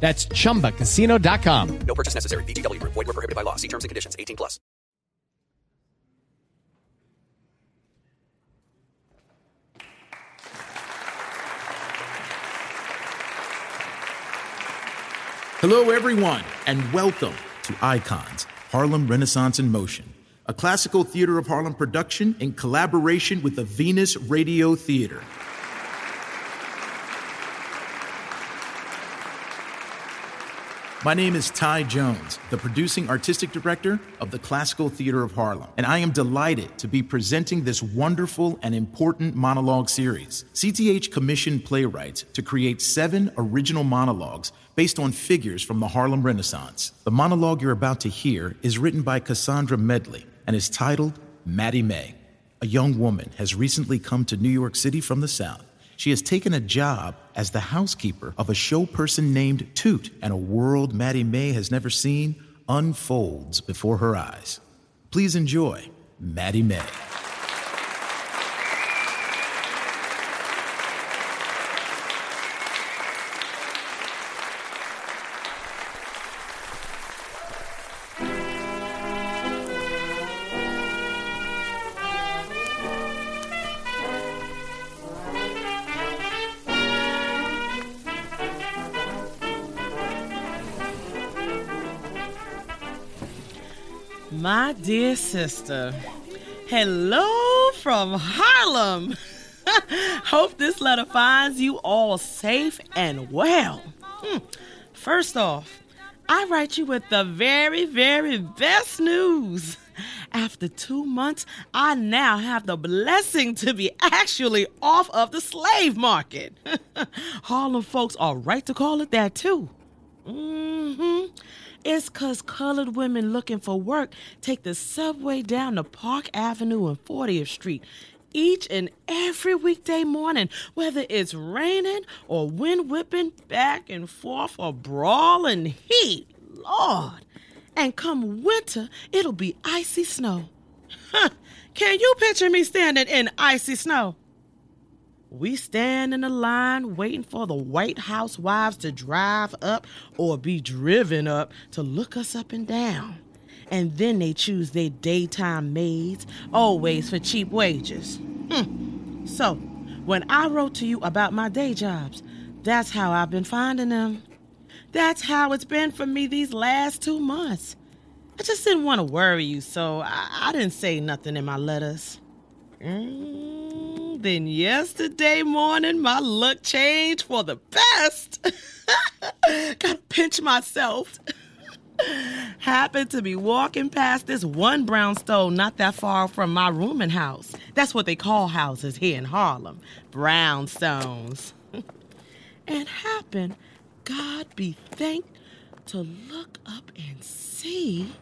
That's chumbacasino.com. No purchase necessary. VGW. Void were prohibited by law. See terms and conditions. 18 plus. Hello, everyone, and welcome to Icons Harlem Renaissance in Motion, a classical theater of Harlem production in collaboration with the Venus Radio Theater. My name is Ty Jones, the producing artistic director of the Classical Theater of Harlem, and I am delighted to be presenting this wonderful and important monologue series. CTH commissioned playwrights to create seven original monologues based on figures from the Harlem Renaissance. The monologue you're about to hear is written by Cassandra Medley and is titled Mattie Mae. A young woman has recently come to New York City from the South. She has taken a job as the housekeeper of a show person named Toot, and a world Mattie Mae has never seen unfolds before her eyes. Please enjoy Mattie Mae. Sister, hello from Harlem. Hope this letter finds you all safe and well. Hmm. First off, I write you with the very, very best news. After two months, I now have the blessing to be actually off of the slave market. Harlem folks are right to call it that, too. Mm-hmm. It's because colored women looking for work take the subway down to Park Avenue and 40th Street each and every weekday morning, whether it's raining or wind whipping back and forth or brawling heat. Lord. And come winter, it'll be icy snow. Huh. Can you picture me standing in icy snow? We stand in a line waiting for the White House wives to drive up or be driven up to look us up and down. And then they choose their daytime maids, always for cheap wages. Hmm. So, when I wrote to you about my day jobs, that's how I've been finding them. That's how it's been for me these last two months. I just didn't want to worry you, so I, I didn't say nothing in my letters. Mm, then yesterday morning, my luck changed for the best. Gotta pinch myself. Happened to be walking past this one brownstone not that far from my rooming house. That's what they call houses here in Harlem brownstones. and happened, God be thanked, to look up and see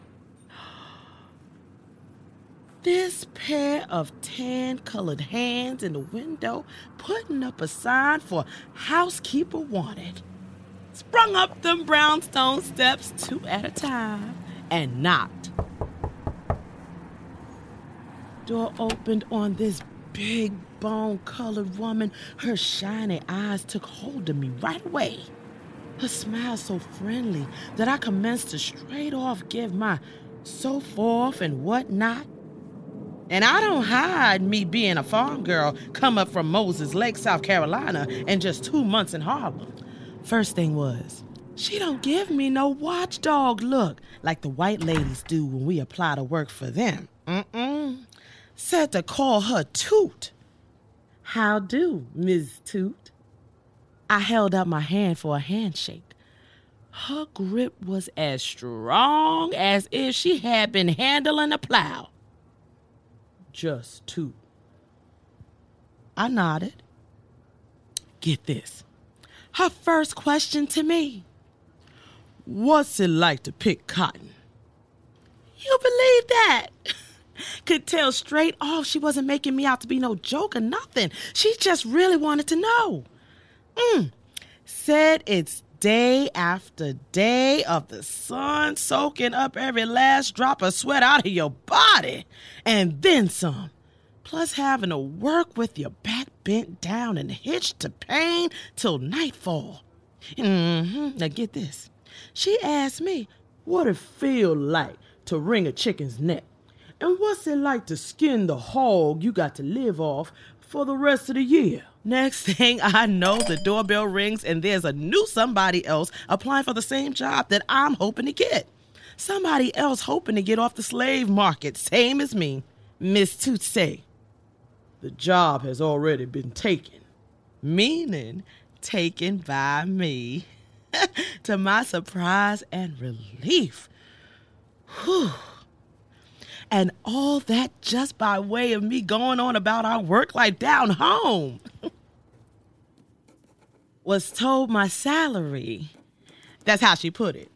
this pair of tan colored hands in the window putting up a sign for housekeeper wanted. Sprung up them brownstone steps two at a time and knocked. Door opened on this big bone colored woman. Her shiny eyes took hold of me right away. Her smile so friendly that I commenced to straight off give my so forth and what not. And I don't hide me being a farm girl, come up from Moses Lake, South Carolina, in just two months in Harlem. First thing was, She don't give me no watchdog look like the white ladies do when we apply to work for them. Mm-mm. Said to call her Toot. How do, Ms. Toot? I held out my hand for a handshake. Her grip was as strong as if she had been handling a plow. Just two. I nodded. Get this. Her first question to me What's it like to pick cotton? You believe that? Could tell straight off she wasn't making me out to be no joke or nothing. She just really wanted to know. Mm. Said it's day after day of the sun soaking up every last drop of sweat out of your body, and then some. Plus, having to work with your back bent down and hitched to pain till nightfall. Mm-hmm. Now, get this. She asked me, what it feel like to wring a chicken's neck? And what's it like to skin the hog you got to live off for the rest of the year? Next thing I know, the doorbell rings and there's a new somebody else applying for the same job that I'm hoping to get. Somebody else hoping to get off the slave market, same as me. Miss Toot say, the job has already been taken. Meaning, taken by me. to my surprise and relief. Whew. And all that just by way of me going on about our work life down home. Was told my salary. That's how she put it.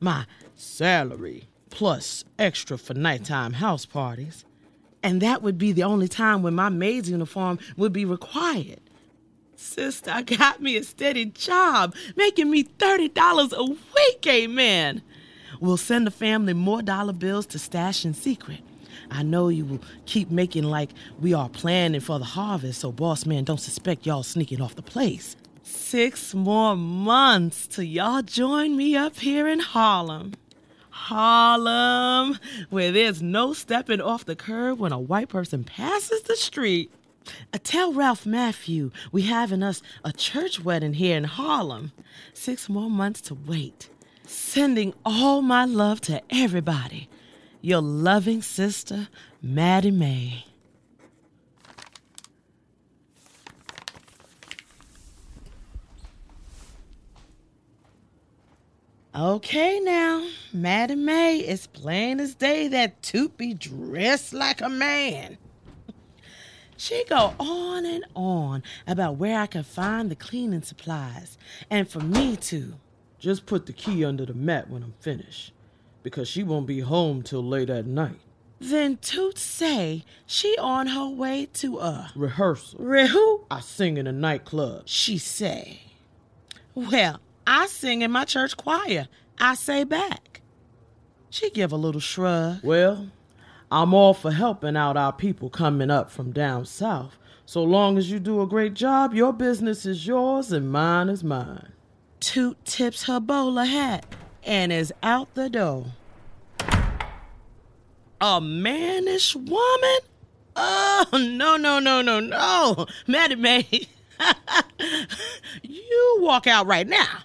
My salary plus extra for nighttime house parties. And that would be the only time when my maid's uniform would be required. Sister I got me a steady job, making me $30 a week, amen. We'll send the family more dollar bills to stash in secret. I know you will keep making like we are planning for the harvest so boss man don't suspect y'all sneaking off the place. Six more months till y'all join me up here in Harlem. Harlem, where there's no stepping off the curb when a white person passes the street. Uh, tell Ralph Matthew we having us a church wedding here in Harlem. Six more months to wait. Sending all my love to everybody. Your loving sister, Mattie Mae. Okay now, Mattie Mae, it's plain as day that Toot be dressed like a man. She go on and on about where I can find the cleaning supplies, and for me to just put the key under the mat when I'm finished, because she won't be home till late at night. Then Toot say she on her way to a rehearsal. Re who? I sing in a nightclub. She say. Well, I sing in my church choir. I say back. She give a little shrug. Well, I'm all for helping out our people coming up from down south. So long as you do a great job, your business is yours and mine is mine. Toot tips her bowler hat and is out the door. A mannish woman? Oh, no, no, no, no, no. Mattie Mae, you walk out right now.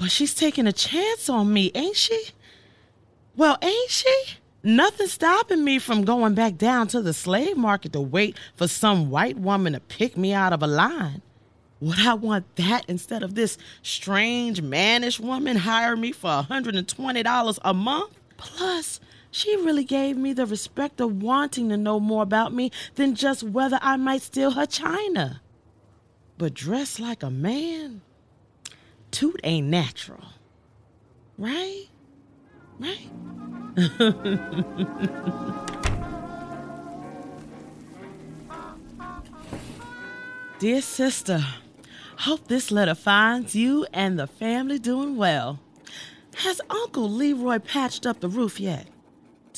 But she's taking a chance on me, ain't she? Well, ain't she? Nothing stopping me from going back down to the slave market to wait for some white woman to pick me out of a line. Would I want that instead of this strange, mannish woman hire me for $120 a month? Plus, she really gave me the respect of wanting to know more about me than just whether I might steal her china. But dressed like a man? Toot ain't natural. Right? Right? Dear sister, hope this letter finds you and the family doing well. Has Uncle Leroy patched up the roof yet?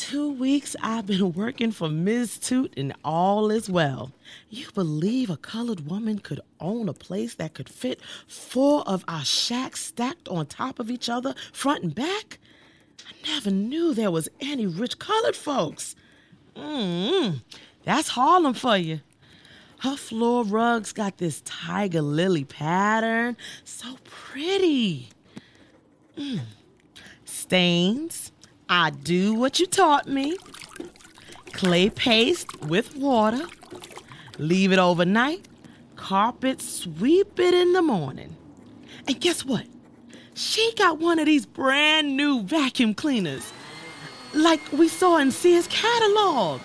Two weeks I've been working for Ms. Toot and all is well. You believe a colored woman could own a place that could fit four of our shacks stacked on top of each other, front and back? I never knew there was any rich colored folks. Mmm, that's Harlem for you. Her floor rugs got this tiger lily pattern. So pretty. Mm. Stains, I do what you taught me. Clay paste with water. Leave it overnight. Carpet sweep it in the morning. And guess what? She got one of these brand new vacuum cleaners, like we saw in Sears catalog.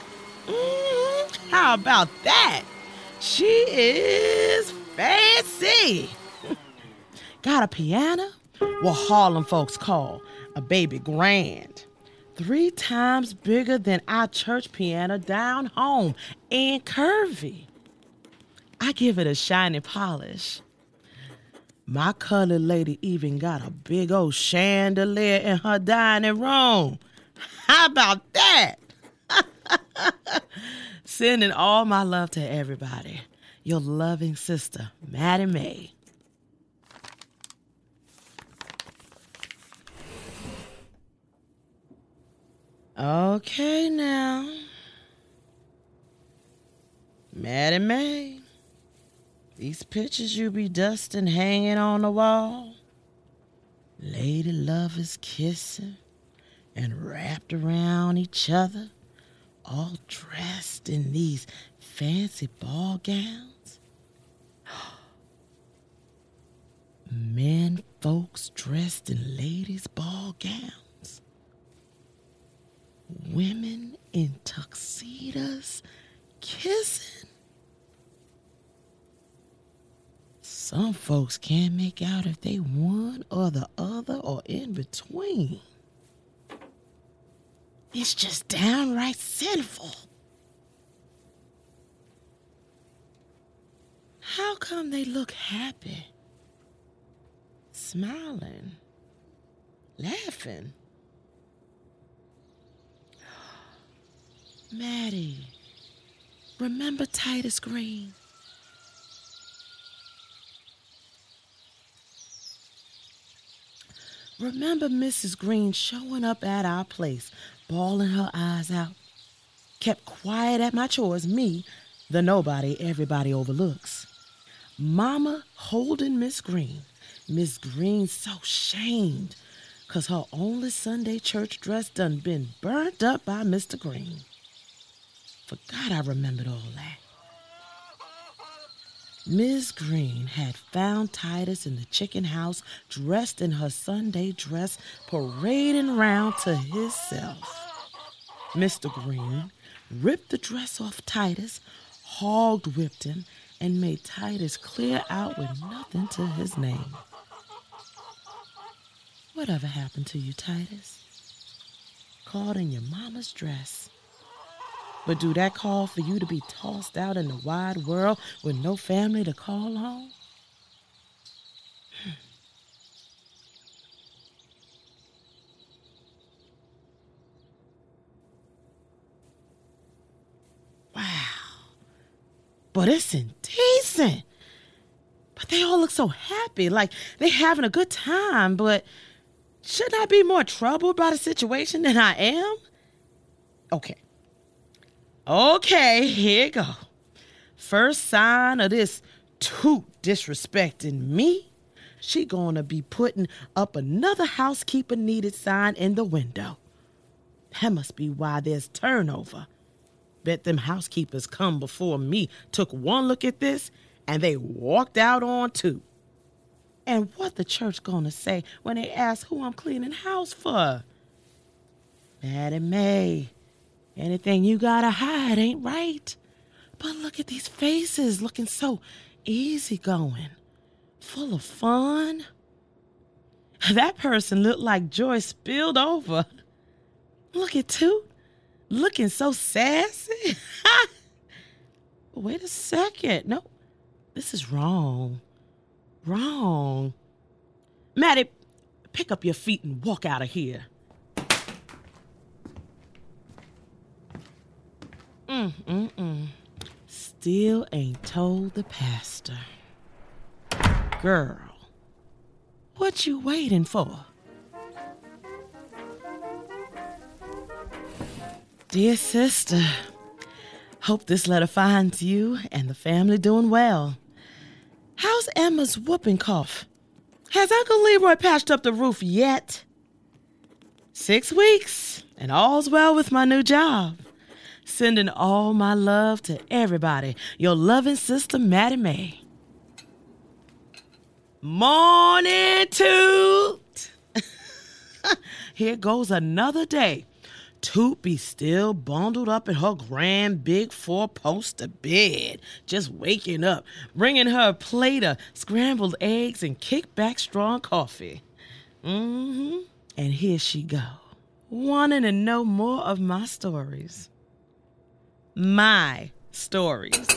Mhm. How about that? She is fancy. got a piano? What Harlem folks call a baby grand. Three times bigger than our church piano down home and curvy. I give it a shiny polish. My colored lady even got a big old chandelier in her dining room. How about that? Sending all my love to everybody. Your loving sister, Mattie Mae. Okay, now. Mattie Mae, These pictures you be dusting hanging on the wall. Lady lovers kissing and wrapped around each other, all dressed in these fancy ball gowns. Men folks dressed in ladies' ball gowns. Women in tuxedos kissing. Some folks can't make out if they one or the other or in between. It's just downright sinful. How come they look happy? Smiling, laughing. Mattie, remember Titus Green? Remember Mrs. Green showing up at our place, bawling her eyes out? Kept quiet at my chores, me, the nobody everybody overlooks. Mama holding Miss Green. Miss Green so shamed, 'cause her only Sunday church dress done been burnt up by Mr. Green. Forgot I remembered all that. Miss Green had found Titus in the chicken house, dressed in her Sunday dress, parading round to himself. Mr. Green ripped the dress off Titus, hogged whipped him, and made Titus clear out with nothing to his name. Whatever happened to you, Titus? Caught in your mama's dress. But do that call for you to be tossed out in the wide world with no family to call on? Wow. But it's indecent. But they all look so happy, like they're having a good time, but shouldn't I be more troubled by the situation than I am? Okay. Okay, here go. First sign of this toot disrespecting me, she gonna be putting up another housekeeper needed sign in the window. That must be why there's turnover. Bet them housekeepers come before me took one look at this and they walked out on Toot. And what the church gonna say when they ask who I'm cleaning house for? Mattie Mae, anything you gotta hide ain't right. But look at these faces looking so easygoing, full of fun. That person looked like joy spilled over. Look at Toot, looking so sassy. Wait a second. No, this is wrong. Wrong. Mattie, pick up your feet and walk out of here. Mm, mm, mm. Still ain't told the pastor. Girl, what you waiting for? Dear sister, hope this letter finds you and the family doing well. How's Emma's whooping cough? Has Uncle Leroy patched up the roof yet? Six weeks, and all's well with my new job. Sending all my love to everybody. Your loving sister, Mattie Mae. Morning, Toot! Here goes another day. Toot be still bundled up in her grand big four poster bed, just waking up, bringing her a plate of scrambled eggs and kickback strong coffee. Mm-hmm. And here she go, wanting to know more of my stories. My stories.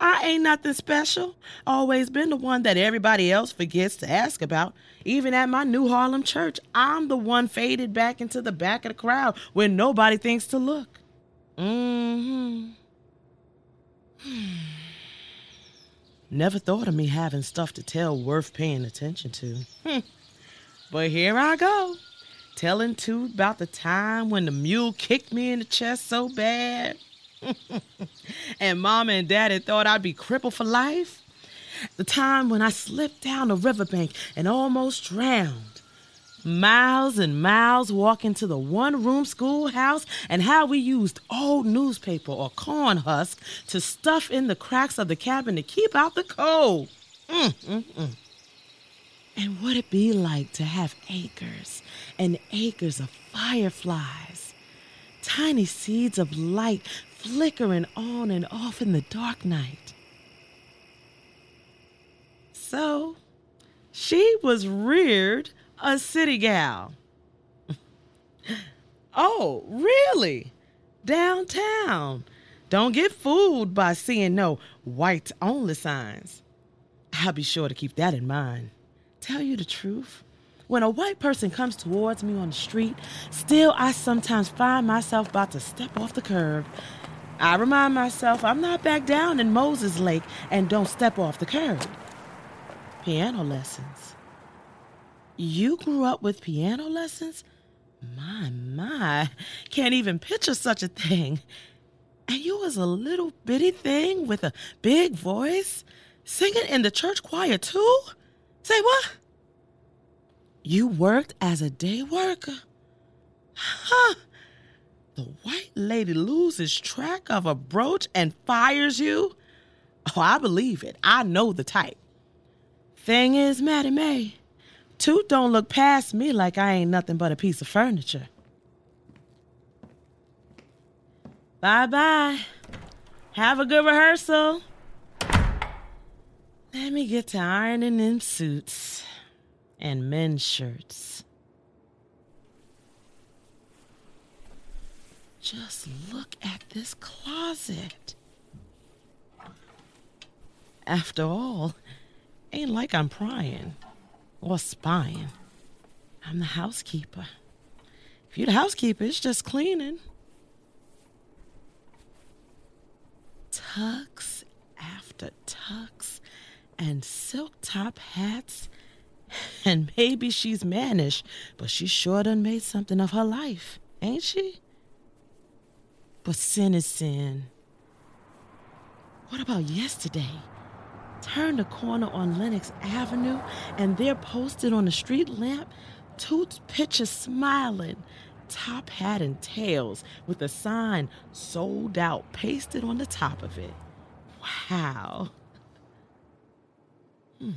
I ain't nothing special. Always been the one that everybody else forgets to ask about. Even at my New Harlem church, I'm the one faded back into the back of the crowd where nobody thinks to look. Mm-hmm. Never thought of me having stuff to tell worth paying attention to. Hmm. But here I go, telling Toot about the time when the mule kicked me in the chest so bad. and mama and daddy thought I'd be crippled for life. The time when I slipped down the riverbank and almost drowned. Miles and miles walking to the one room schoolhouse, and how we used old newspaper or corn husk to stuff in the cracks of the cabin to keep out the cold. Mm, mm, mm. And what it be like to have acres and acres of fireflies, tiny seeds of light flickering on and off in the dark night. So, she was reared a city gal. oh, really? Downtown. Don't get fooled by seeing no white only signs. I'll be sure to keep that in mind. Tell you the truth. When a white person comes towards me on the street, still I sometimes find myself about to step off the curb. I remind myself I'm not back down in Moses Lake and don't step off the curb. Piano lessons. You grew up with piano lessons? My, my, can't even picture such a thing. And you was a little bitty thing with a big voice, singing in the church choir too? Say what? You worked as a day worker? Huh. The white lady loses track of a brooch and fires you? Oh, I believe it. I know the type. Thing is, Mattie Mae, Toot don't look past me like I ain't nothing but a piece of furniture. Bye bye. Have a good rehearsal. Let me get to ironing them suits and men's shirts. Just look at this closet. After all, ain't like I'm prying or spying. I'm the housekeeper. If you're the housekeeper, it's just cleaning. Tucks after tucks and silk top hats. And maybe she's mannish, but she sure done made something of her life, ain't she? But sin is sin. What about yesterday? Turn the corner on Lenox Avenue, and there posted on the street lamp, Toot's picture smiling, top hat and tails, with a sign sold out pasted on the top of it. Wow. Hmm.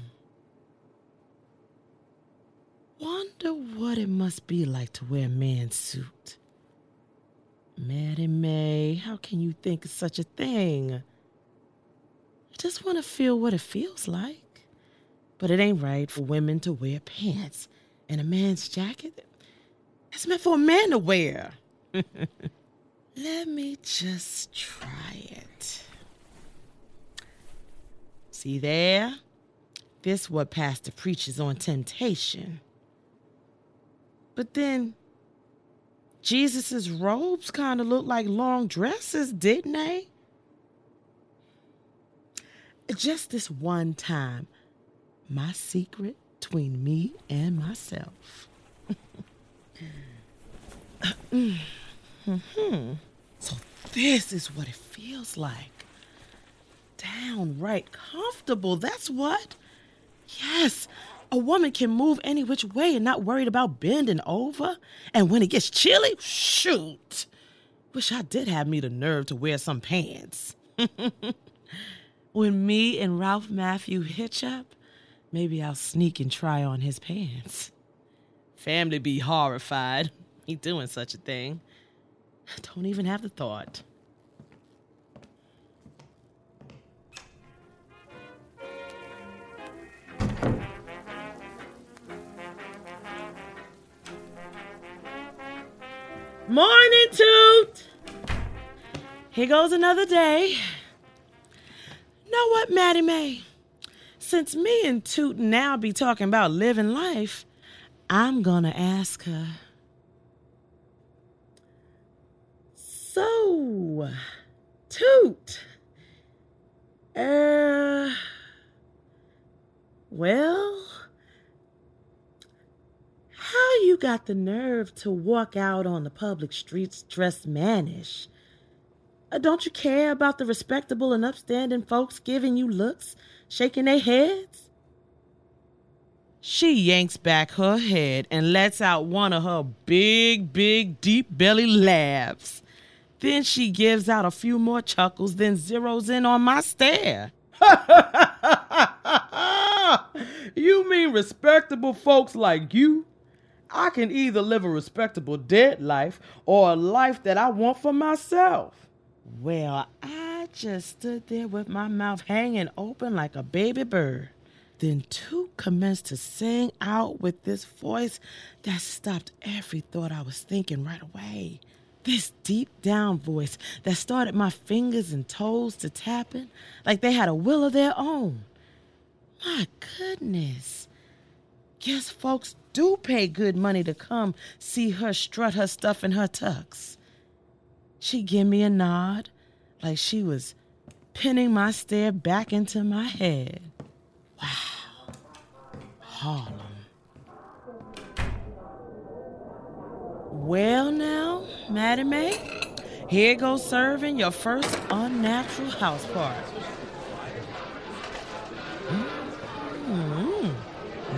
Wonder what it must be like to wear a man's suit. Mattie Mae, how can you think of such a thing? I just want to feel what it feels like. But it ain't right for women to wear pants and a man's jacket. It's meant for a man to wear. Let me just try it. See there? This what Pastor preaches on temptation. But then Jesus's robes kind of looked like long dresses, didn't they? Just this one time, my secret between me and myself. mm-hmm. So this is what it feels like. Downright comfortable, that's what. Yes, a woman can move any which way and not worried about bending over. And when it gets chilly, shoot. Wish I did have me the nerve to wear some pants. when me and Ralph Matthew hitch up, maybe I'll sneak and try on his pants. Family be horrified. He doing such a thing. I Don't even have the thought. Morning, Toot! Here goes another day. Know what, Mattie Mae? Since me and Toot now be talking about living life, I'm gonna ask her. So, Toot, uh, well, how you got the nerve to walk out on the public streets dressed mannish? Uh, don't you care about the respectable and upstanding folks giving you looks, shaking their heads? She yanks back her head and lets out one of her big, big, deep belly laughs. Then she gives out a few more chuckles, then zeroes in on my stare. you mean respectable folks like you? I can either live a respectable dead life or a life that I want for myself. Well, I just stood there with my mouth hanging open like a baby bird. Then two commenced to sing out with this voice that stopped every thought I was thinking right away. This deep down voice that started my fingers and toes to tapping like they had a will of their own. My goodness. Guess folks do pay good money to come see her strut her stuff in her tux. She give me a nod like she was pinning my stare back into my head. Wow. Harlem. Well, now, Mattie Mae, here goes serving your first unnatural house party.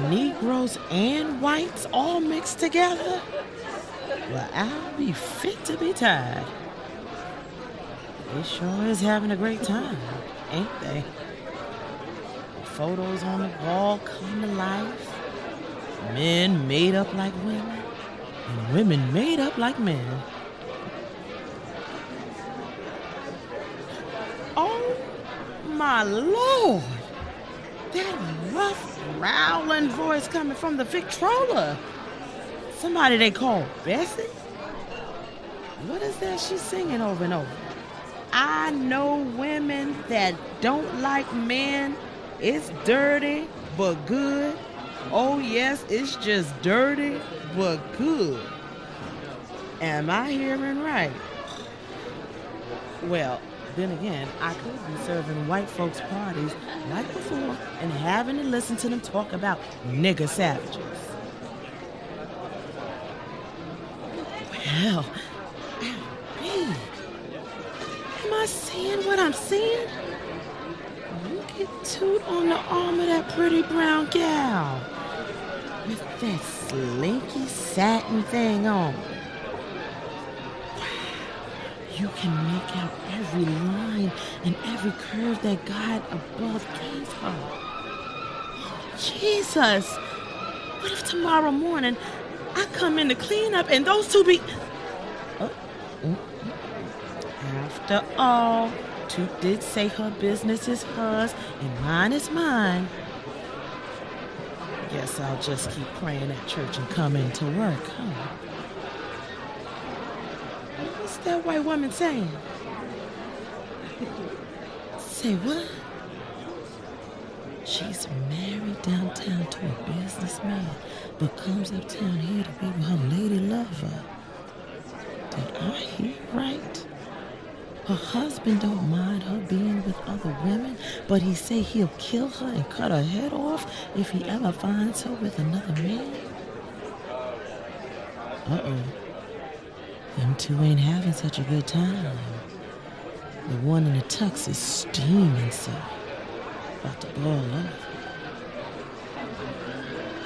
Negroes and whites all mixed together? Well, I'll be fit to be tied. They sure is having a great time, ain't they? The Photos on the wall come to life. Men made up like women, and women made up like men. Oh my lord! That rough, growling voice coming from the Victrola. Somebody they call Bessie? What is that she's singing over and over? I know women that don't like men. It's dirty, but good. Oh, yes, it's just dirty, but good. Am I hearing right? Well, then again, I could be serving white folks parties like before and having to listen to them talk about nigger savages. Well. Am I seeing what I'm seeing? Look at Toot on the arm of that pretty brown gal. With that slinky satin thing on. You can make out every line and every curve that God above gave her. Jesus! What if tomorrow morning I come in to clean up and those two be. Oh, mm, mm. After all, Toot did say her business is hers and mine is mine. Guess I'll just keep praying at church and come into work, huh? That white woman saying? Say what? She's married downtown to a businessman, but comes uptown here to be with her lady lover. Did I hear right? Her husband don't mind her being with other women, but he say he'll kill her and cut her head off if he ever finds her with another man. Uh-oh. Them two ain't having such a good time. The one in the tux is steaming so. About to boil over.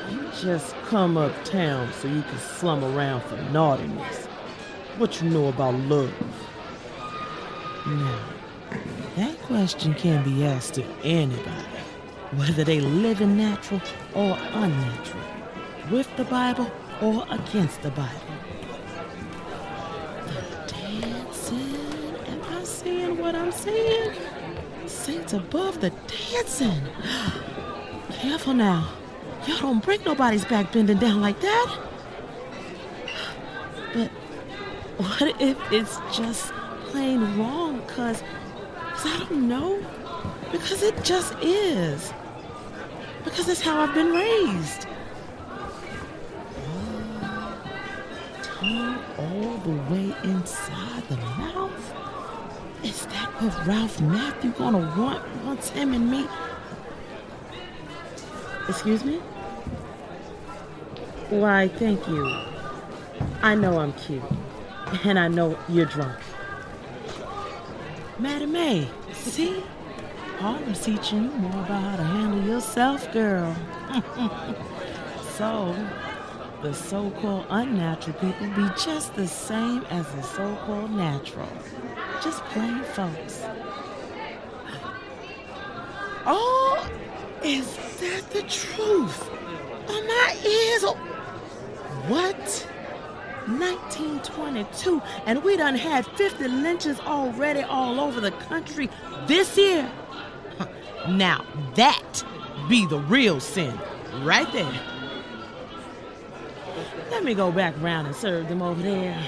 You just come uptown so you can slum around for naughtiness. What you know about love? Now, that question can be asked to anybody, whether they live in natural or unnatural, with the Bible or against the Bible. Seeing? Saints above the dancing. Careful now. Y'all don't break nobody's back bending down like that. But what if it's just plain wrong? Cause, cause I don't know. Because it just is. Because that's how I've been raised. All the way inside the mouth. Is that what Ralph Matthew gonna want once him and me? Excuse me? Why, thank you. I know I'm cute. And I know you're drunk. Madam May, see? Oh, Harlem's teaching you more about how to handle yourself, girl. so, the so called unnatural people be just the same as the so called natural. Just plain folks. Oh, is that the truth? On my ears? Oh, what? 1922, and we done had 50 lynches already all over the country this year. Now that be the real sin, right there. Let me go back round and serve them over there.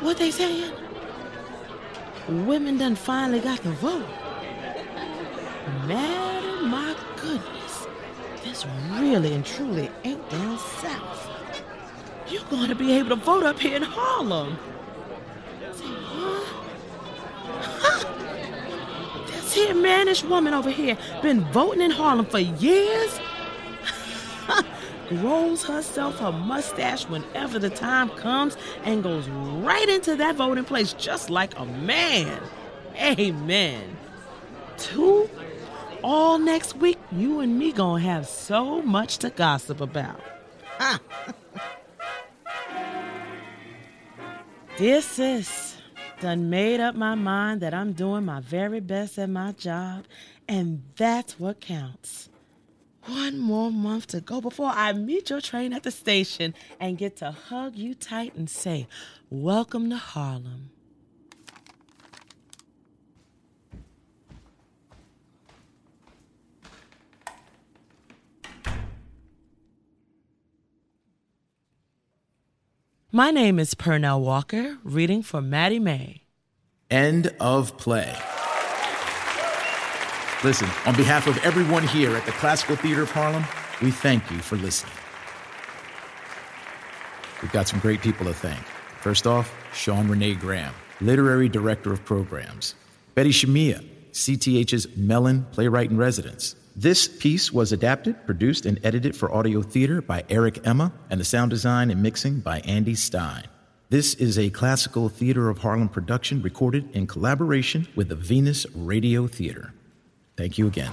What they saying? Women done finally got the vote. Man, my goodness. This really and truly ain't down south. You're going to be able to vote up here in Harlem. Say, huh? This here mannish woman over here been voting in Harlem for years? Grows herself her mustache whenever the time comes and goes right into that voting place just like a man. Amen. Toot all next week, you and me gonna have so much to gossip about. Dear sis, done made up my mind that I'm doing my very best at my job, and that's what counts. One more month to go before I meet your train at the station and get to hug you tight and say, Welcome to Harlem. My name is Pernell Walker, reading for Mattie Mae. End of play. Listen, on behalf of everyone here at the Classical Theater of Harlem, we thank you for listening. We've got some great people to thank. First off, Sean Renee Graham, Literary Director of Programs. Betty Shamieh, CTH's Mellon Playwright in Residence. This piece was adapted, produced, and edited for audio theater by Eric Emma, and the sound design and mixing by Andy Stein. This is a classical Theater of Harlem production recorded in collaboration with the Venus Radio Theater. Thank you again.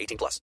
18 plus.